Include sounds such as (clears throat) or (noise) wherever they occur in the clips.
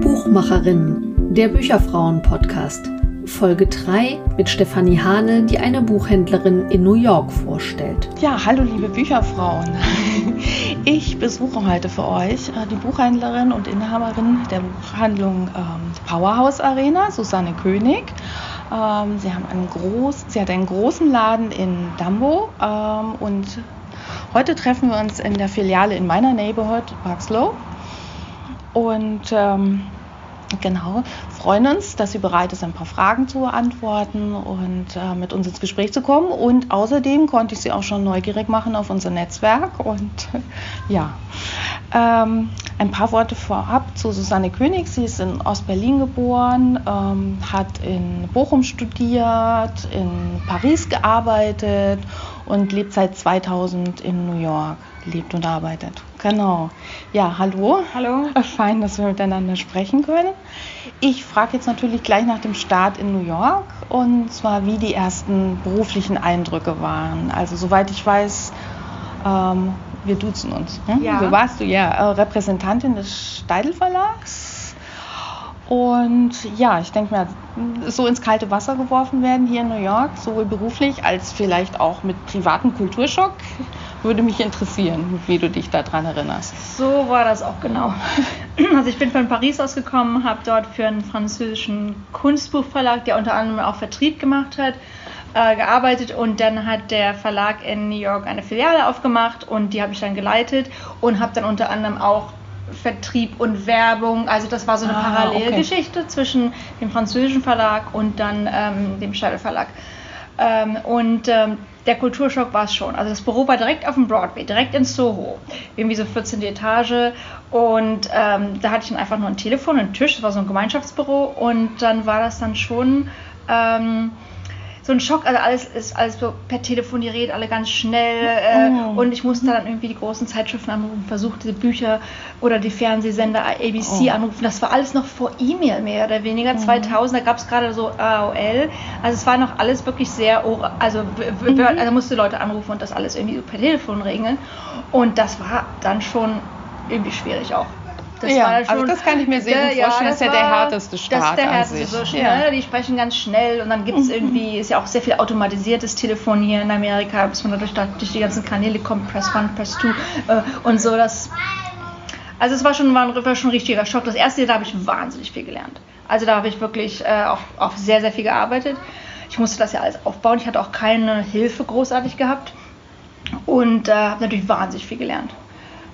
Buchmacherinnen, der Bücherfrauen-Podcast. Folge 3 mit Stefanie Hane, die eine Buchhändlerin in New York vorstellt. Ja, hallo liebe Bücherfrauen. Ich besuche heute für euch äh, die Buchhändlerin und Inhaberin der Buchhandlung ähm, Powerhouse Arena, Susanne König. Ähm, sie, haben einen groß, sie hat einen großen Laden in Dumbo ähm, und heute treffen wir uns in der Filiale in meiner Neighborhood, Slope. Und ähm, Genau, freuen uns, dass sie bereit ist, ein paar Fragen zu beantworten und äh, mit uns ins Gespräch zu kommen. Und außerdem konnte ich sie auch schon neugierig machen auf unser Netzwerk. Und (laughs) ja, ähm, ein paar Worte vorab zu Susanne König. Sie ist in Ostberlin geboren, ähm, hat in Bochum studiert, in Paris gearbeitet und lebt seit 2000 in New York, lebt und arbeitet. Genau. Ja, hallo. Hallo. Fein, dass wir miteinander sprechen können. Ich frage jetzt natürlich gleich nach dem Start in New York und zwar, wie die ersten beruflichen Eindrücke waren. Also, soweit ich weiß, ähm, wir duzen uns. Ne? Ja. So warst du ja äh, Repräsentantin des Steidel Verlags. Und ja, ich denke mal, so ins kalte Wasser geworfen werden hier in New York, sowohl beruflich als vielleicht auch mit privatem Kulturschock, würde mich interessieren, wie du dich daran erinnerst. So war das auch genau. (clears throat) Also ich bin von Paris ausgekommen, habe dort für einen französischen Kunstbuchverlag, der unter anderem auch Vertrieb gemacht hat, äh, gearbeitet und dann hat der Verlag in New York eine Filiale aufgemacht und die habe ich dann geleitet und habe dann unter anderem auch Vertrieb und Werbung. Also das war so eine ah, Parallelgeschichte okay. zwischen dem französischen Verlag und dann ähm, dem Scheidel Verlag. Ähm, und ähm, der Kulturschock war es schon. Also das Büro war direkt auf dem Broadway, direkt in Soho, irgendwie so 14. Etage. Und ähm, da hatte ich dann einfach nur ein Telefon, einen Tisch, das war so ein Gemeinschaftsbüro. Und dann war das dann schon ähm, so ein Schock, also alles ist alles so per Telefon, die redet alle ganz schnell äh, oh. und ich musste dann irgendwie die großen Zeitschriften anrufen, versucht diese Bücher oder die Fernsehsender ABC oh. anrufen. Das war alles noch vor E-Mail mehr oder weniger, mhm. 2000, da gab es gerade so AOL, also es war noch alles wirklich sehr, also, mhm. also musste Leute anrufen und das alles irgendwie per Telefon regeln und das war dann schon irgendwie schwierig auch. Das ja, also schon, also das kann ich mir sehr gut vorstellen. das ist ja der härteste Start. Das ist der härteste, so schnell. Ja. Die sprechen ganz schnell und dann gibt es mhm. irgendwie, ist ja auch sehr viel automatisiertes Telefon hier in Amerika, bis man dadurch durch die ganzen Kanäle kommt, Press 1, Press 2 äh, und so. Das, also es war schon, war, war schon ein richtiger Schock. Das erste Jahr, da habe ich wahnsinnig viel gelernt. Also da habe ich wirklich äh, auch, auch sehr, sehr viel gearbeitet. Ich musste das ja alles aufbauen. Ich hatte auch keine Hilfe großartig gehabt und äh, habe natürlich wahnsinnig viel gelernt.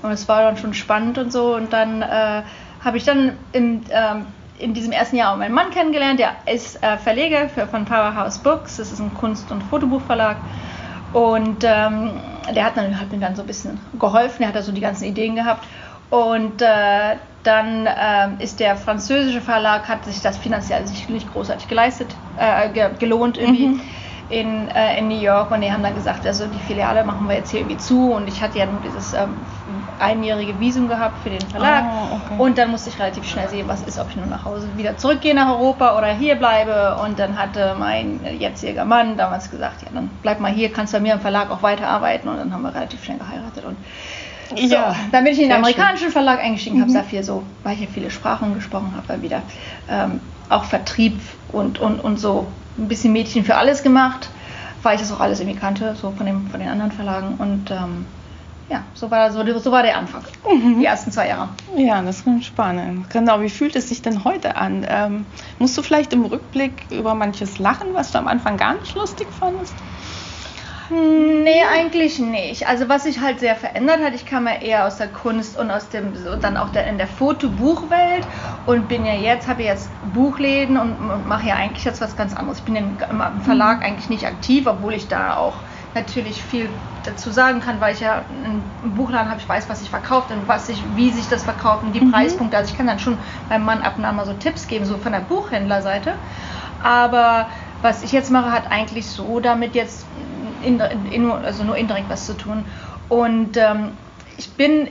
Und es war dann schon spannend und so. Und dann äh, habe ich dann im, ähm, in diesem ersten Jahr auch meinen Mann kennengelernt. Der ist äh, Verleger für, von Powerhouse Books. Das ist ein Kunst- und Fotobuchverlag. Und ähm, der hat, dann, hat mir dann so ein bisschen geholfen. Der hat da so die ganzen Ideen gehabt. Und äh, dann äh, ist der französische Verlag, hat sich das finanziell sicherlich großartig geleistet, äh, gelohnt irgendwie. Mhm in, äh, in New York und die haben dann gesagt, also die Filiale machen wir jetzt hier irgendwie zu und ich hatte ja nur dieses ähm, einjährige Visum gehabt für den Verlag oh, okay. und dann musste ich relativ schnell sehen, was ist, ob ich nur nach Hause wieder zurückgehe nach Europa oder hier bleibe und dann hatte mein jetziger Mann damals gesagt, ja dann bleib mal hier, kannst bei mir im Verlag auch weiterarbeiten und dann haben wir relativ schnell geheiratet und so, ja, dann bin ich in den amerikanischen schön. Verlag eingestiegen, mhm. habe da viel so, weil ich hier viele Sprachen gesprochen habe, wieder ähm, auch Vertrieb und, und, und so ein bisschen Mädchen für alles gemacht, weil ich das auch alles irgendwie kannte, so von, dem, von den anderen Verlagen. Und ähm, ja, so war, so, so war der Anfang, mhm. die ersten zwei Jahre. Ja, das ist spannend. Genau, wie fühlt es sich denn heute an? Ähm, musst du vielleicht im Rückblick über manches lachen, was du am Anfang gar nicht lustig fandest? Nee, eigentlich nicht. Also was sich halt sehr verändert hat, ich kam ja eher aus der Kunst und aus dem so, dann auch der, in der Fotobuchwelt und bin ja jetzt, habe jetzt Buchläden und, und mache ja eigentlich jetzt was ganz anderes. Ich bin im, im Verlag mhm. eigentlich nicht aktiv, obwohl ich da auch natürlich viel dazu sagen kann, weil ich ja einen Buchladen habe, ich weiß, was sich verkauft und was ich, wie sich das verkauft und die mhm. Preispunkte. Also ich kann dann schon meinem Mann ab und an mal so Tipps geben, so von der Buchhändlerseite. Aber was ich jetzt mache, hat eigentlich so damit jetzt in, in, also nur indirekt was zu tun. Und ähm, ich bin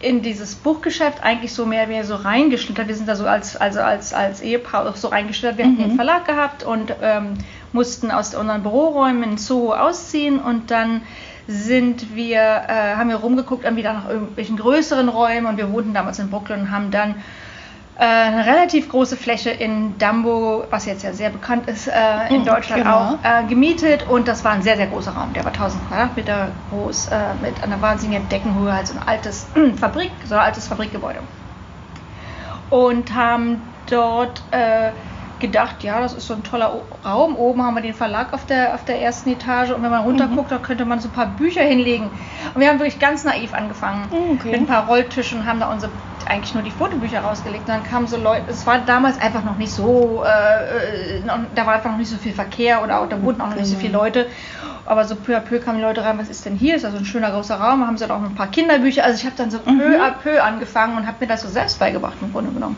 in dieses Buchgeschäft eigentlich so mehr, mehr so reingeschlittert. Wir sind da so als, also als, als Ehepaar auch so reingeschlittert. Wir hatten Mhm. einen Verlag gehabt und ähm, mussten aus unseren Büroräumen in Soho ausziehen und dann sind wir, äh, haben wir rumgeguckt, irgendwie da nach irgendwelchen größeren Räumen und wir wohnten damals in Brooklyn und haben dann eine relativ große Fläche in Dumbo, was jetzt ja sehr bekannt ist, äh, in Mhm, Deutschland genau. auch, äh, gemietet und das war ein sehr, sehr großer Raum. Der war 1000 Quadratmeter groß, äh, mit einer wahnsinnigen Deckenhöhe, halt so ein altes (clears throat) Fabrik, so ein altes Fabrikgebäude. Und haben dort äh, gedacht, ja, das ist so ein toller O- Raum. Oben haben wir den Verlag auf der, auf der ersten Etage und wenn man runterguckt, da könnte man so ein paar Bücher hinlegen. Und wir haben wirklich ganz naiv angefangen Mm, okay. mit ein paar Rolltischen und haben da unsere eigentlich nur die Fotobücher rausgelegt. Und dann kamen so Leute, es war damals einfach noch nicht so, äh, äh, da war einfach noch nicht so viel Verkehr oder auch, da wohnten auch noch nicht so viele Leute. Aber so peu à peu kamen die Leute rein, was ist denn hier? Ist das so ein schöner großer Raum? Haben sie dann auch ein paar Kinderbücher. Also ich habe dann so peu à peu angefangen und habe mir das so selbst beigebracht im Grunde genommen.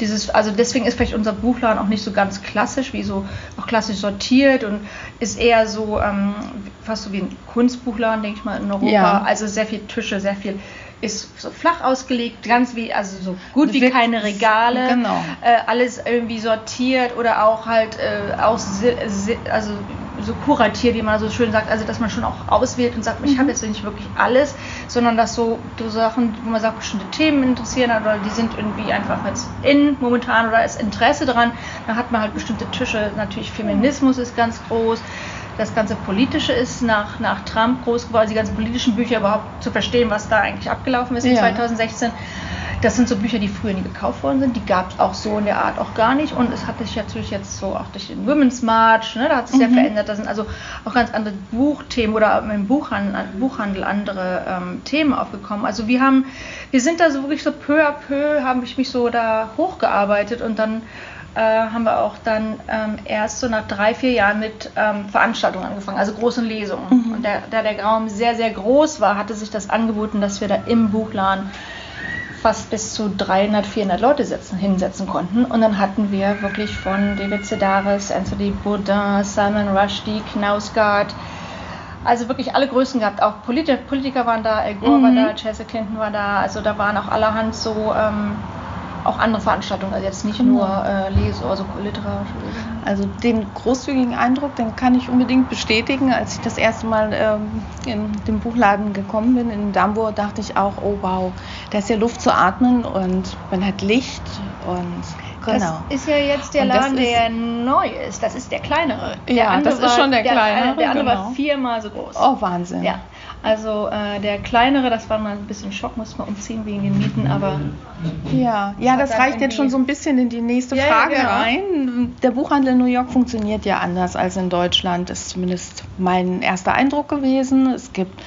Dieses, also deswegen ist vielleicht unser Buchladen auch nicht so ganz klassisch, wie so auch klassisch sortiert und ist eher so ähm, fast so wie ein Kunstbuchladen, denke ich mal, in Europa. Ja. Also sehr viel Tische, sehr viel ist so flach ausgelegt, ganz wie, also so gut wie keine Regale, genau. äh, alles irgendwie sortiert oder auch halt äh, auch also so kuratiert, wie man so schön sagt, also dass man schon auch auswählt und sagt, ich habe jetzt nicht wirklich alles, sondern dass so, so Sachen, wo man sagt, bestimmte Themen interessieren oder die sind irgendwie einfach jetzt in momentan oder ist Interesse dran, dann hat man halt bestimmte Tische, natürlich Feminismus ist ganz groß, das ganze Politische ist nach, nach Trump groß geworden, also die ganzen politischen Bücher überhaupt zu verstehen, was da eigentlich abgelaufen ist in Ja. 2016. Das sind so Bücher, die früher nie gekauft worden sind. Die gab es auch so in der Art auch gar nicht. Und es hat sich natürlich jetzt so auch durch den Women's March, ne, da hat sich sehr verändert. Da sind also auch ganz andere Buchthemen oder im Buchhandel, Buchhandel andere ähm, Themen aufgekommen. Also wir haben, wir sind da so wirklich so peu à peu, habe ich mich so da hochgearbeitet und dann äh, haben wir auch dann ähm, erst so nach drei, vier Jahren mit ähm, Veranstaltungen angefangen, also großen Lesungen. Und da, da der Raum sehr, sehr groß war, hatte sich das angeboten, dass wir da im Buchladen fast bis zu 300, 400 Leute sitzen, hinsetzen konnten. Und dann hatten wir wirklich von David Sedaris, Anthony Bourdain, Salman Rushdie, Knausgard, also wirklich alle Größen gehabt. Auch Politiker, Politiker waren da, Al Gore war da, Chelsea Clinton war da. Also da waren auch allerhand so ähm, auch andere Veranstaltungen, also jetzt nicht nur äh, Lese, also literarische. Also den großzügigen Eindruck, den kann ich unbedingt bestätigen. Als ich das erste Mal ähm, in den Buchladen gekommen bin in Damburg, dachte ich auch, oh wow, da ist ja Luft zu atmen und man hat Licht und genau. Das ist ja jetzt der Laden, der neu ist. Das ist der kleinere. Der Ja, das ist schon der Der, kleinere, der andere genau. war viermal so groß. Oh Wahnsinn. Ja, also äh, der kleinere, das war mal ein bisschen Schock, musste man umziehen wegen den Mieten, aber Ja, ja, das reicht jetzt schon so ein bisschen in die nächste Ja, ja, Frage genau. rein. Der Buchhandel in New York funktioniert ja anders als in Deutschland, ist zumindest mein erster Eindruck gewesen. Es gibt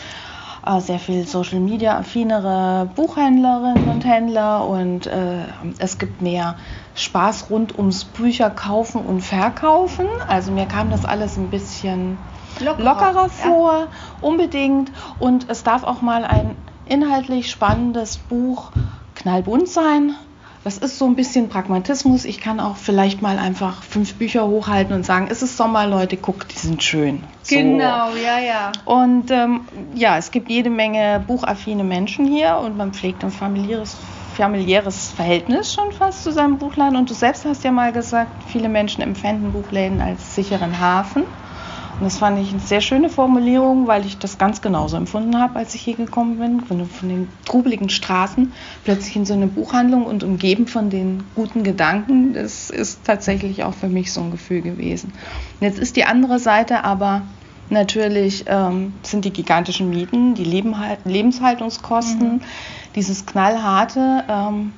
äh, sehr viel Social Media affinere Buchhändlerinnen und Händler und äh, es gibt mehr Spaß rund ums Bücher kaufen und verkaufen. Also mir kam das alles ein bisschen Lockerer, lockerer ja. vor, unbedingt. Und es darf auch mal ein inhaltlich spannendes Buch knallbunt sein. Das ist so ein bisschen Pragmatismus. Ich kann auch vielleicht mal einfach fünf Bücher hochhalten und sagen, es ist Sommer, Leute, guckt, die sind schön. So. genau, ja, ja. Und ähm, ja, es gibt jede Menge buchaffine Menschen hier und man pflegt ein familiäres, familiäres Verhältnis schon fast zu seinem Buchladen. Und du selbst hast ja mal gesagt, viele Menschen empfinden Buchläden als sicheren Hafen. Und das fand ich eine sehr schöne Formulierung, weil ich das ganz genauso empfunden habe, als ich hier gekommen bin. Von, von den trubeligen Straßen plötzlich in so eine Buchhandlung und umgeben von den guten Gedanken. Das ist tatsächlich auch für mich so ein Gefühl gewesen. Und jetzt ist die andere Seite aber natürlich ähm, sind die gigantischen Mieten, die Lebenshaltungskosten, dieses knallharte. Ähm,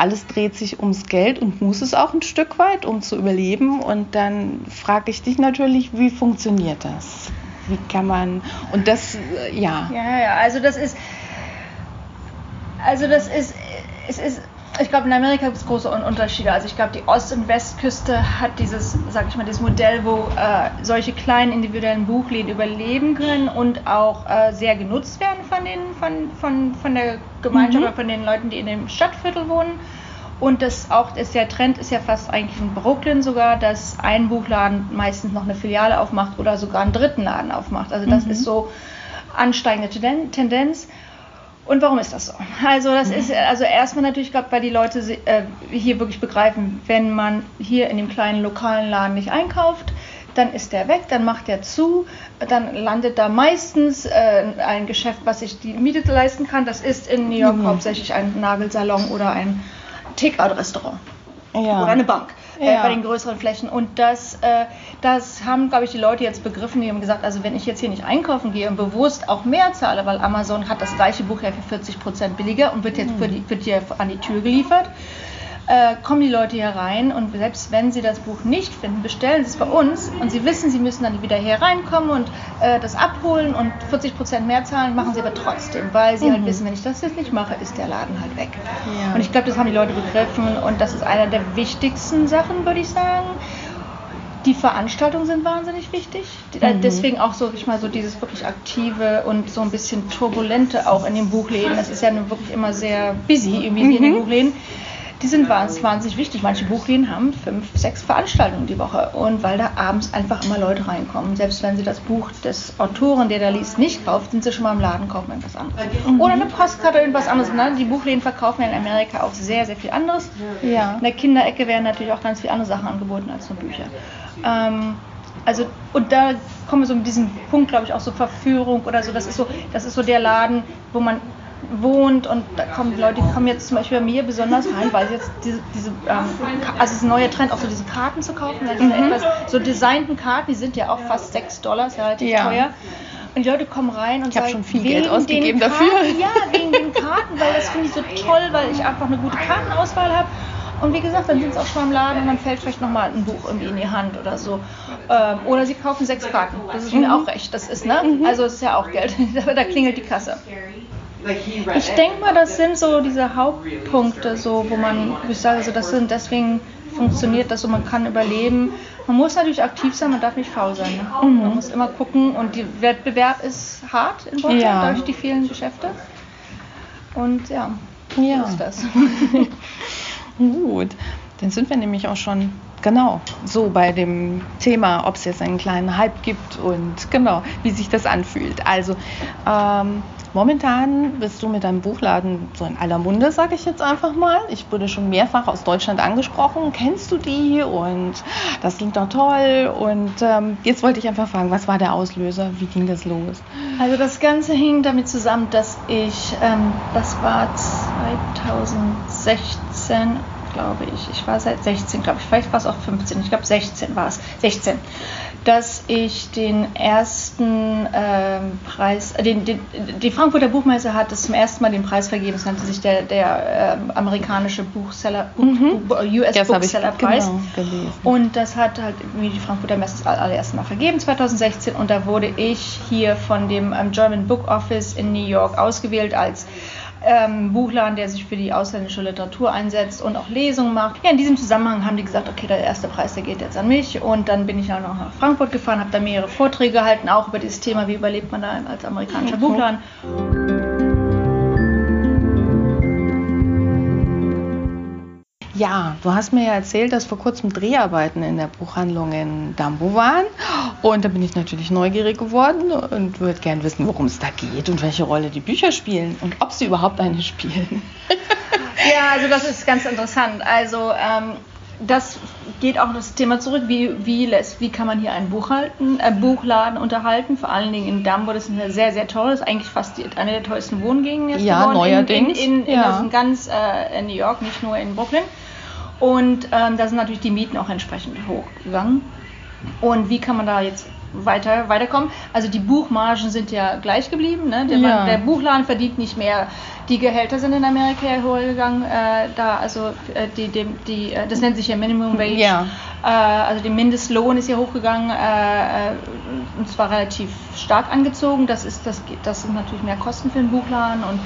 alles dreht sich ums Geld und muss es auch ein Stück weit, um zu überleben. Und dann frage ich dich natürlich, wie funktioniert das? Wie kann man, und das, äh, ja. Ja, ja, also das ist, also das ist, es ist, ich glaube in Amerika gibt es große Un- Unterschiede. Also ich glaube die Ost- und Westküste hat dieses, sag ich mal, dieses Modell, wo äh, solche kleinen individuellen Buchläden überleben können und auch äh, sehr genutzt werden von den, von, von, von der Gemeinschaft Mhm. oder von den Leuten, die in dem Stadtviertel wohnen. Und das auch ist der Trend ist ja fast eigentlich in Brooklyn sogar, dass ein Buchladen meistens noch eine Filiale aufmacht oder sogar einen dritten Laden aufmacht. Also das Mhm. ist so ansteigende Tenden- Tendenz. Und warum ist das so? Also das ist also erstmal natürlich, glaube weil die Leute äh, hier wirklich begreifen, wenn man hier in dem kleinen lokalen Laden nicht einkauft, dann ist der weg, dann macht er zu, dann landet da meistens äh, ein Geschäft, was sich die Miete leisten kann. Das ist in New York mhm. hauptsächlich ein Nagelsalon oder ein Take-Out-Restaurant ja. oder eine Bank äh, ja. bei den größeren Flächen. Und das, äh, das haben, glaube ich, die Leute jetzt begriffen. Die haben gesagt, also wenn ich jetzt hier nicht einkaufen gehe und bewusst auch mehr zahle, weil Amazon hat das gleiche Buch ja für 40 Prozent billiger und wird jetzt für die, wird hier an die Tür geliefert äh, kommen die Leute hier rein und selbst wenn sie das Buch nicht finden, bestellen sie es bei uns und sie wissen, sie müssen dann wieder hier reinkommen und äh, das abholen und 40 Prozent mehr zahlen, machen sie aber trotzdem, weil sie halt mhm. halt wissen, wenn ich das jetzt nicht mache, ist der Laden halt weg. Ja. Und ich glaube, das haben die Leute begriffen und das ist einer der wichtigsten Sachen, würde ich sagen. Die Veranstaltungen sind wahnsinnig wichtig. Äh, mhm. Deswegen auch so, ich mal so dieses wirklich aktive und so ein bisschen turbulente auch in den Buchläden. Das ist ja nun wirklich immer sehr busy irgendwie mhm. in den mhm. Buchläden die sind wahnsinnig wichtig. Manche Buchläden haben fünf, sechs Veranstaltungen die Woche und weil da abends einfach immer Leute reinkommen. Selbst wenn sie das Buch des Autoren, der da liest, nicht kauft, sind sie schon mal im Laden, kaufen irgendwas anderes. Oder eine Postkarte, irgendwas anderes. Ne? Die Buchläden verkaufen ja in Amerika auch sehr, sehr viel anderes. Ja. In der Kinderecke werden natürlich auch ganz viele andere Sachen angeboten als nur Bücher. Ähm, also, und da kommen wir so mit diesem Punkt, glaube ich, auch so Verführung oder so. Das ist so, das ist so der Laden, wo man wohnt und da kommen die Leute, die kommen jetzt zum Beispiel bei mir besonders rein, weil sie jetzt diese, diese ähm, also es ist ein neuer Trend, auch so diese Karten zu kaufen, also mhm. etwas, so designten Karten, die sind ja auch fast 6 Dollar, ist ja relativ ja. teuer. Und die Leute kommen rein und ich sagen, schon viel Geld ausgegeben Karten, dafür. Ja, wegen den Karten, weil das finde ich so toll, weil ich einfach eine gute Kartenauswahl habe. Und wie gesagt, dann sind sie auch schon im Laden und dann fällt vielleicht nochmal ein Buch irgendwie in die Hand oder so. Ähm, oder sie kaufen sechs Karten. Das ist mhm. mir auch recht. Das ist, ne? Mhm. Also es ist ja auch Geld. (laughs) da klingelt die Kasse. Ich denke mal, das sind so diese Hauptpunkte, so, wo man, ich sage, also das sind deswegen funktioniert das so, man kann überleben. Man muss natürlich aktiv sein, man darf nicht faul sein. Ne? Mhm. Man muss immer gucken und der Wettbewerb ist hart in Deutschland ja. durch die vielen Geschäfte. Und ja, ja. so ist das. (laughs) Gut, dann sind wir nämlich auch schon genau so bei dem Thema, ob es jetzt einen kleinen Hype gibt und genau, wie sich das anfühlt. Also ähm, Momentan bist du mit deinem Buchladen so in aller Munde, sage ich jetzt einfach mal. Ich wurde schon mehrfach aus Deutschland angesprochen. Kennst du die? Und das klingt doch toll. Und ähm, jetzt wollte ich einfach fragen, was war der Auslöser? Wie ging das los? Also das Ganze hing damit zusammen, dass ich, ähm, das war 2016, glaube ich. Ich war seit 16, glaube ich. Vielleicht war es auch 15. Ich glaube 16 war es. 16 dass ich den ersten ähm, Preis, äh, den, den, die Frankfurter Buchmesse hat es zum ersten Mal den Preis vergeben. Es nannte sich der, der äh, amerikanische Buchseller, mhm. US das Bookseller Preis. Genau gelesen. Und das hat halt wie die Frankfurter Messe das allererste Mal vergeben, 2016. Und da wurde ich hier von dem ähm, German Book Office in New York ausgewählt als ähm, Buchladen, der sich für die ausländische Literatur einsetzt und auch Lesungen macht. Ja, in diesem Zusammenhang haben die gesagt, okay, der erste Preis, der geht jetzt an mich. Und dann bin ich dann noch nach Frankfurt gefahren, habe da mehrere Vorträge gehalten, auch über dieses Thema, wie überlebt man da als amerikanischer mhm. Buchladen. Ja, du hast mir ja erzählt, dass vor kurzem Dreharbeiten in der Buchhandlung in Dambo waren. Und da bin ich natürlich neugierig geworden und würde gerne wissen, worum es da geht und welche Rolle die Bücher spielen und ob sie überhaupt eine spielen. (laughs) ja, also das ist ganz interessant. Also ähm, das geht auch das Thema zurück, wie, wie, lässt, wie kann man hier ein Buch halten, äh, Buchladen unterhalten, vor allen Dingen in Dambo, das ist eine sehr, sehr toll, das ist eigentlich fast die, eine der tollsten Wohngegenden jetzt ja, geworden. Neuerdings. In, in, in, ja. in ganz äh, in New York, nicht nur in Brooklyn. Und ähm, da sind natürlich die Mieten auch entsprechend hochgegangen. Und wie kann man da jetzt weiter, weiterkommen? Also die Buchmargen sind ja gleich geblieben. Ne? Der, ja. der Buchladen verdient nicht mehr. Die Gehälter sind in Amerika hochgegangen. Äh, da also äh, die, die, die, äh, das nennt sich ja Minimum Wage. Ja. Äh, also der Mindestlohn ist ja hochgegangen äh, äh, und zwar relativ stark angezogen. Das ist das, das sind natürlich mehr Kosten für den Buchladen und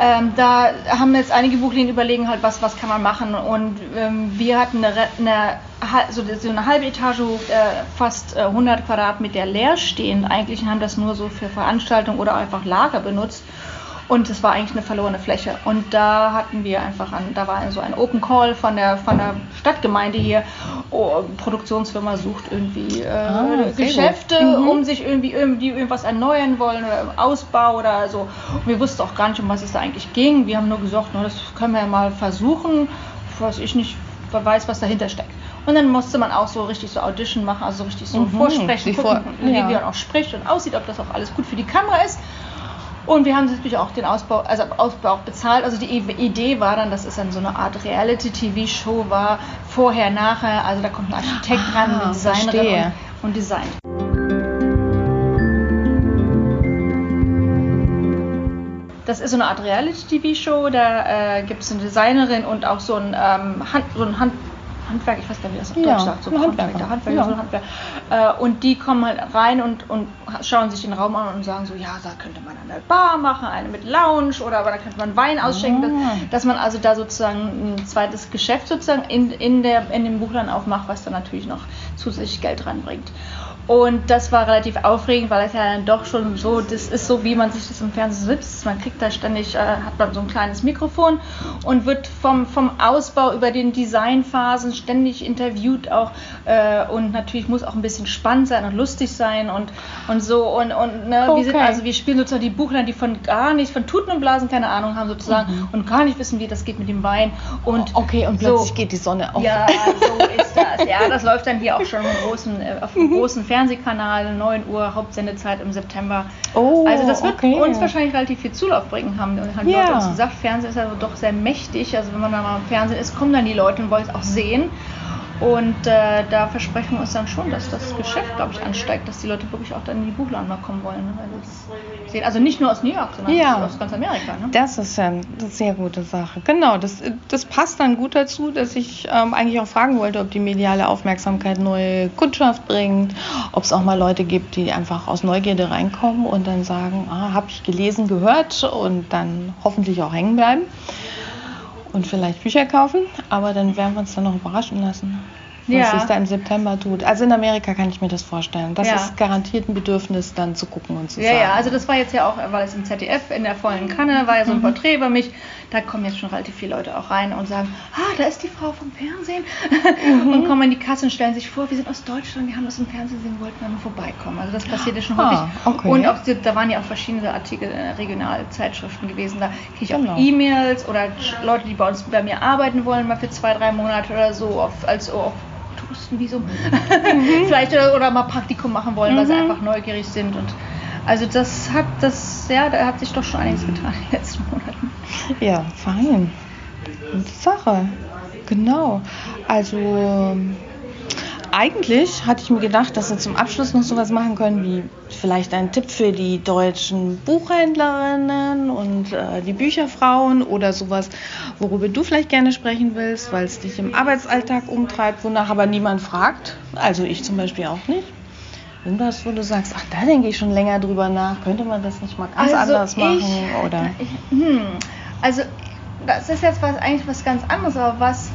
ähm, da haben jetzt einige Buchlinien überlegen halt, was, was kann man machen. Und ähm, wir hatten eine, eine, so, eine halbe Etage hoch, äh, fast äh, 100 Quadratmeter leer stehen eigentlich und haben das nur so für Veranstaltungen oder einfach Lager benutzt. Und es war eigentlich eine verlorene Fläche. Und da hatten wir einfach an, da war so ein Open Call von der, von der Stadtgemeinde hier. Oh, Produktionsfirma sucht irgendwie äh, Ah, Geschäfte. Mhm. um sich irgendwie, irgendwie irgendwas erneuern wollen oder Ausbau oder so. Und wir wussten auch gar nicht, um was es da eigentlich ging. Wir haben nur gesagt, na, das können wir ja mal versuchen. Weiß ich nicht, weiß, was dahinter steckt. Und dann musste man auch so richtig so Audition machen, also so richtig so Mhm, vorsprechen, gucken, Vor- ja. wie man auch spricht und aussieht, ob das auch alles gut für die Kamera ist. Und wir haben natürlich auch den Ausbau, also Ausbau auch bezahlt. Also die Idee war dann, dass es dann so eine Art Reality-TV-Show war, vorher, nachher. Also da kommt ein Architekt ran, Ah, eine Designerin und, und designt. Das ist so eine Art Reality-TV-Show. Da äh, gibt es eine Designerin und auch so ein, ähm, Hand, so ein Hand, Handwerk, ich weiß gar nicht, wie das auf Ja, Deutsch sagt, so ein Handwerker. Handwerker, Handwerker, Ja. so ein Handwerk. Äh, und die kommen halt rein und, und schauen sich den Raum an und sagen so, ja, da könnte man eine Bar machen, eine mit Lounge oder aber da könnte man Wein ausschenken, Ah. dass, dass man also da sozusagen ein zweites Geschäft sozusagen in, in, der, in dem Buchladen aufmacht, was dann natürlich noch zusätzlich Geld reinbringt. Und das war relativ aufregend, weil es ja dann doch schon so, das ist so, wie man sich das im Fernsehen sitzt. Man kriegt da ständig, äh, hat man so ein kleines Mikrofon und wird vom, vom Ausbau über den Designphasen ständig interviewt auch. Äh, und natürlich muss auch ein bisschen spannend sein und lustig sein und, und so. Und, und ne, wir, sind, Okay. also wir spielen sozusagen die Buchler, die von gar nicht, von Tuten und Blasen keine Ahnung haben sozusagen und gar nicht wissen, wie das geht mit dem Wein. Und Okay, und so. plötzlich geht die Sonne auf. Ja, so ist das. Ja, das läuft dann hier auch schon großen, äh, auf dem großen Fernsehkanal, 9 Uhr, Hauptsendezeit im September. Oh, also das wird okay. uns wahrscheinlich relativ viel Zulauf bringen, haben, haben die Ja. Leute uns gesagt. Fernsehen ist ja doch sehr mächtig. Also wenn man da mal im Fernsehen ist, kommen dann die Leute und wollen es auch sehen. Und äh, da versprechen wir uns dann schon, dass das Geschäft, glaube ich, ansteigt, dass die Leute wirklich auch dann in die Buchladen mal kommen wollen. Ne? Weil das sehen. Also nicht nur aus New York, sondern Ja. aus ganz Amerika. Ne? Das ist ja eine sehr gute Sache. Genau, das, das passt dann gut dazu, dass ich ähm, eigentlich auch fragen wollte, ob die mediale Aufmerksamkeit neue Kundschaft bringt, ob es auch mal Leute gibt, die einfach aus Neugierde reinkommen und dann sagen, ah, habe ich gelesen, gehört und dann hoffentlich auch hängen bleiben und vielleicht Bücher kaufen. Aber dann werden wir uns dann noch überraschen lassen. Was Ja. sich da im September tut. Also in Amerika kann ich mir das vorstellen. Das Ja. ist garantiert ein Bedürfnis, dann zu gucken und zu Ja, sagen. ja, also das war jetzt ja auch, weil es im ZDF in der vollen Kanne war ja so Mhm. ein Porträt über mich. Da kommen jetzt schon relativ viele Leute auch rein und sagen, ah, da ist die Frau vom Fernsehen. Mhm. (laughs) Und kommen in die Kasse und stellen sich vor, wir sind aus Deutschland, wir haben das im Fernsehen gesehen, wollten da mal vorbeikommen. Also das passiert ja schon Ah, häufig. okay. Und auch, da waren ja auch verschiedene Artikel, äh, Regionalzeitschriften gewesen. Da kriege ich auch Genau. E-Mails oder Leute, die bei uns bei mir arbeiten wollen, mal für zwei, drei Monate oder so, auf, als auf Touristenvisum. (laughs) Vielleicht oder, oder mal Praktikum machen wollen, weil sie Mhm. einfach neugierig sind. Und also das hat das, ja, da hat sich doch schon einiges getan in den letzten Monaten. Ja, fein. Gute Sache. Genau. Also ähm, eigentlich hatte ich mir gedacht, dass wir zum Abschluss noch sowas machen können wie vielleicht ein Tipp für die deutschen Buchhändlerinnen und äh, die Bücherfrauen oder sowas, worüber du vielleicht gerne sprechen willst, weil es dich im Arbeitsalltag umtreibt, wonach aber niemand fragt. Also ich zum Beispiel auch nicht. Irgendwas, wo du sagst, ach, da denke ich schon länger drüber nach, könnte man das nicht mal ganz anders machen? oder? Ich, hm, also das ist jetzt was, eigentlich was ganz anderes, aber was,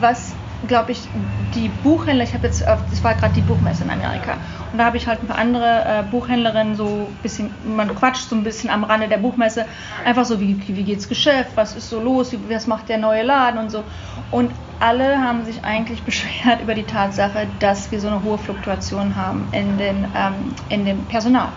was glaube ich, die Buchhändler, ich habe jetzt, äh, das war gerade die Buchmesse in Amerika und da habe ich halt ein paar andere äh, Buchhändlerinnen so ein bisschen, man quatscht so ein bisschen am Rande der Buchmesse, einfach so, wie, wie geht's Geschäft, was ist so los, wie, was macht der neue Laden und so. Und alle haben sich eigentlich (laughs) beschwert über die Tatsache, dass wir so eine hohe Fluktuation haben in, den, ähm, in dem Personal.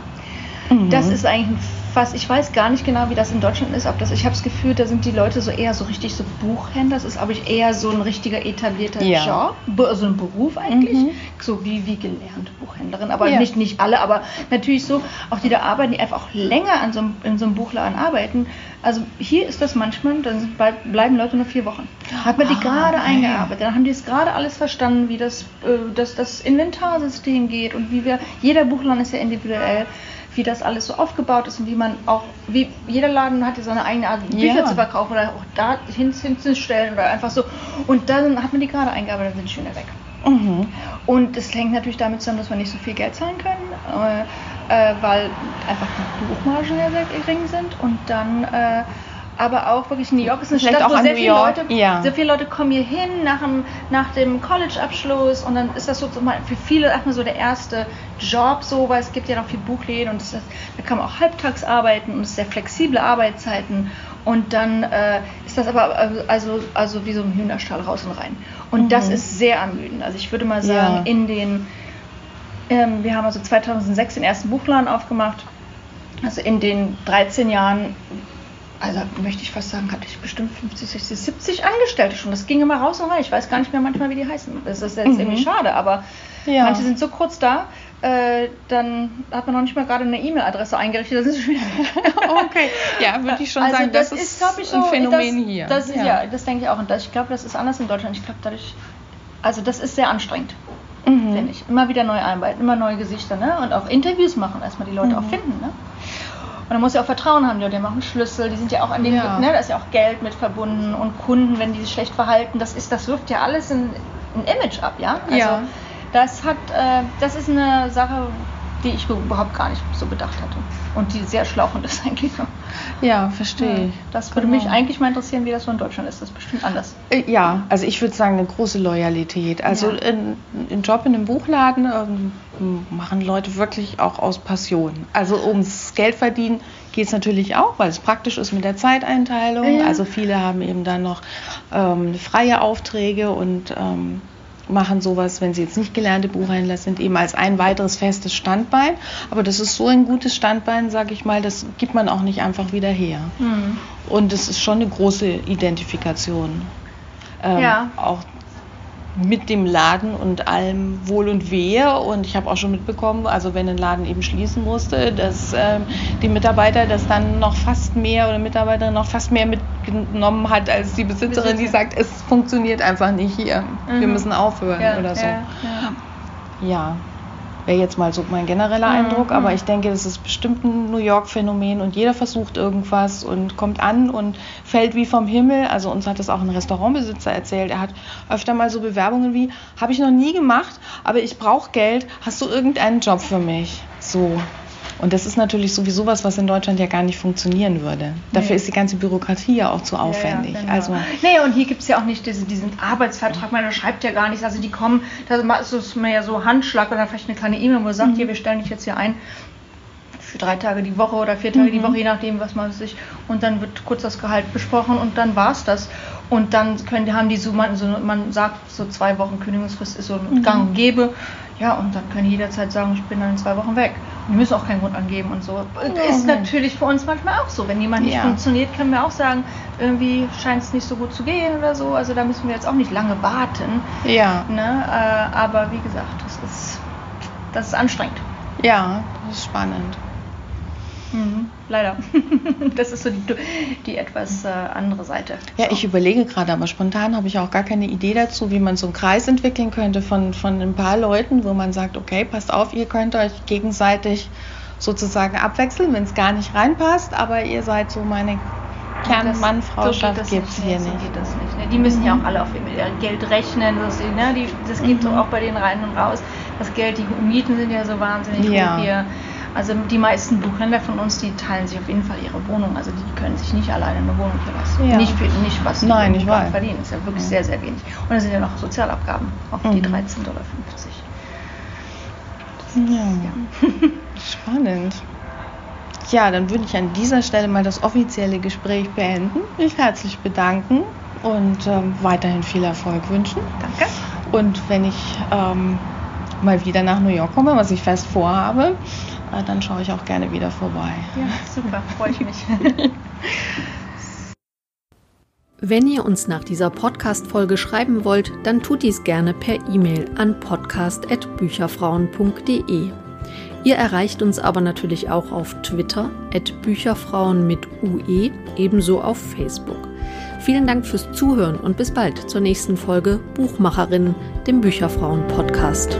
Mhm. Das ist eigentlich ein fast, ich weiß gar nicht genau, wie das in Deutschland ist, ob das, ich habe das Gefühl, da sind die Leute so eher so richtig so Buchhändler, das ist, glaube ich, eher so ein richtiger etablierter Ja. Job, be- so ein Beruf eigentlich, Mhm. so wie, wie gelernte Buchhändlerin, aber Ja. nicht, nicht alle, aber natürlich so, auch die da arbeiten, die einfach auch länger an so einem, in so einem Buchladen arbeiten, also hier ist das manchmal, dann bleiben Leute nur vier Wochen. Hat man die Ah, gerade okay. eingearbeitet, dann haben die es gerade alles verstanden, wie das, äh, das, das Inventarsystem geht und wie wir, jeder Buchladen ist ja individuell, wie das alles so aufgebaut ist und wie man auch, wie jeder Laden hat ja seine eigene Art, Bücher Ja. zu verkaufen oder auch da hin, hinzustellen oder einfach so. Und dann hat man die gerade eingearbeitet und sind die schon weg. Mhm. Und es hängt natürlich damit zusammen, dass wir nicht so viel Geld zahlen können, äh, äh, weil einfach die Buchmargen ja sehr gering sind. Und dann äh, aber auch wirklich New York ist eine Vielleicht Stadt, auch wo sehr viele, Leute, ja. sehr viele Leute kommen hier hin nach dem, nach dem College-Abschluss und dann ist das so mal für viele erstmal so der erste Job so, weil es gibt ja noch viel Buchläden und ist, da kann man auch halbtags arbeiten und es ist sehr flexible Arbeitszeiten und dann äh, ist das aber also, also wie so ein Hühnerstall raus und rein. Und Mhm. das ist sehr ermüdend. Also ich würde mal sagen, Ja. in den, ähm, wir haben also 2006 den ersten Buchladen aufgemacht. Also in den 13 Jahren, also möchte ich fast sagen, hatte ich bestimmt 50, 60, 70 Angestellte schon. Das ging immer raus und rein. Ich weiß gar nicht mehr manchmal, wie die heißen. Das ist jetzt Mhm. irgendwie schade, aber Ja. manche sind so kurz da, äh, dann hat man noch nicht mal gerade eine E-Mail-Adresse eingerichtet. Das ist schon wieder (laughs) Okay, ja, würde ich schon also sagen, das, das, ist, glaube ich, so ein Phänomen das, hier. Das, ja. ja, das denke ich auch. Und das, ich glaube, das ist anders in Deutschland. Ich glaube, dadurch, also das ist sehr anstrengend, Mhm. finde ich. Immer wieder neu arbeiten, immer neue Gesichter, ne? Und auch Interviews machen, erstmal die Leute Mhm. auch finden, ne? Und dann muss ja auch Vertrauen haben, die Leute machen Schlüssel, die sind ja auch an den, Ja. ne, da ist ja auch Geld mit verbunden und Kunden, wenn die sich schlecht verhalten, das ist, das wirft ja alles ein, ein Image ab, ja? Also Ja. das hat, äh, das ist eine Sache, die ich überhaupt gar nicht so bedacht hatte. Und die sehr schlauchend (laughs) ist eigentlich. Ja, verstehe ich. Das würde Genau. mich eigentlich mal interessieren, wie das so in Deutschland ist. Das ist bestimmt anders. Äh, Ja, also ich würde sagen, eine große Loyalität. Also Ja. ein, ein Job in einem Buchladen ähm, machen Leute wirklich auch aus Passion. Also ums Geld verdienen geht es natürlich auch, weil es praktisch ist mit der Zeiteinteilung. Ja. Also viele haben eben dann noch ähm, freie Aufträge und ähm, machen sowas, wenn sie jetzt nicht gelernte Buchhändler sind, eben als ein weiteres festes Standbein. Aber das ist so ein gutes Standbein, sage ich mal, das gibt man auch nicht einfach wieder her. Und es ist schon eine große Identifikation. Ähm, Ja. Auch mit dem Laden und allem Wohl und Wehe. Und ich habe auch schon mitbekommen, also wenn ein Laden eben schließen musste, dass ähm, die Mitarbeiter das dann noch fast mehr oder Mitarbeiterin noch fast mehr mitgenommen hat als die Besitzerin, die sagt, es funktioniert einfach nicht hier. Wir Mhm. müssen aufhören Ja, oder so. ja, ja. Ja, wäre jetzt mal so mein genereller Mhm, Eindruck, aber mhm. ich denke, das ist bestimmt ein New York-Phänomen und jeder versucht irgendwas und kommt an und fällt wie vom Himmel. Also uns hat das auch ein Restaurantbesitzer erzählt. Er hat öfter mal so Bewerbungen wie, habe ich noch nie gemacht, aber ich brauche Geld, hast du irgendeinen Job für mich? So. Und das ist natürlich sowieso was, was in Deutschland ja gar nicht funktionieren würde. Dafür Nee. ist die ganze Bürokratie ja auch zu aufwendig. Ja, ja, genau. Also nee, und hier gibt es ja auch nicht diese, diesen Arbeitsvertrag, man schreibt ja gar nichts. Also die kommen, da ist es mir ja so Handschlag oder vielleicht eine kleine E-Mail, wo sagt, hier, wir stellen dich jetzt hier ein für drei Tage die Woche oder vier Tage die Woche, je nachdem, was man sich. Und dann wird kurz das Gehalt besprochen und dann war es das. Und dann können, haben die so man, so, man sagt, so zwei Wochen Kündigungsfrist ist so ein Gang und Gäbe. Ja, und dann können die jederzeit sagen, ich bin dann in zwei Wochen weg. Die müssen auch keinen Grund angeben und so. Ist Mhm. natürlich für uns manchmal auch so. Wenn jemand nicht Ja. funktioniert, können wir auch sagen, irgendwie scheint es nicht so gut zu gehen oder so. Also da müssen wir jetzt auch nicht lange warten. ja, Ne? Äh, aber wie gesagt, das ist, das ist anstrengend. ja, das ist spannend. Mhm. Leider. (laughs) das ist so die, die etwas äh, andere Seite. Ja, ich überlege gerade, aber spontan habe ich auch gar keine Idee dazu, wie man so einen Kreis entwickeln könnte von, von ein paar Leuten, wo man sagt, okay, passt auf, ihr könnt euch gegenseitig sozusagen abwechseln, wenn es gar nicht reinpasst, aber ihr seid so meine Kernmann-Frau-Schaft gibt es hier nicht. So nicht. Ne? Die müssen ja auch alle auf ihr Geld rechnen. Das, ne? die, das geht so Mhm. auch bei denen rein und raus. Das Geld, die Mieten sind ja so wahnsinnig Ja. hoch hier. Also die meisten Buchhändler von uns, die teilen sich auf jeden Fall ihre Wohnung. Also die können sich nicht alleine eine Wohnung hier leisten. Ja. Nicht, für, nicht was die Nein, im ich Monat weiß. verdienen. Das ist ja wirklich Ja. sehr, sehr wenig. Und dann sind ja noch Sozialabgaben auf die Mhm. 13,50 Dollar. Ja. (laughs) Spannend. Ja, dann würde ich an dieser Stelle mal das offizielle Gespräch beenden, mich herzlich bedanken und ähm, weiterhin viel Erfolg wünschen. Danke. Und wenn ich ähm, mal wieder nach New York komme, was ich fest vorhabe, dann schaue ich auch gerne wieder vorbei. Ja, super. Freue ich mich. (laughs) Wenn ihr uns nach dieser Podcast-Folge schreiben wollt, dann tut dies gerne per E-Mail an podcast.bücherfrauen.de. Ihr erreicht uns aber natürlich auch auf Twitter, at Bücherfrauen mit UE, ebenso auf Facebook. Vielen Dank fürs Zuhören und bis bald zur nächsten Folge Buchmacherinnen, dem Bücherfrauen-Podcast.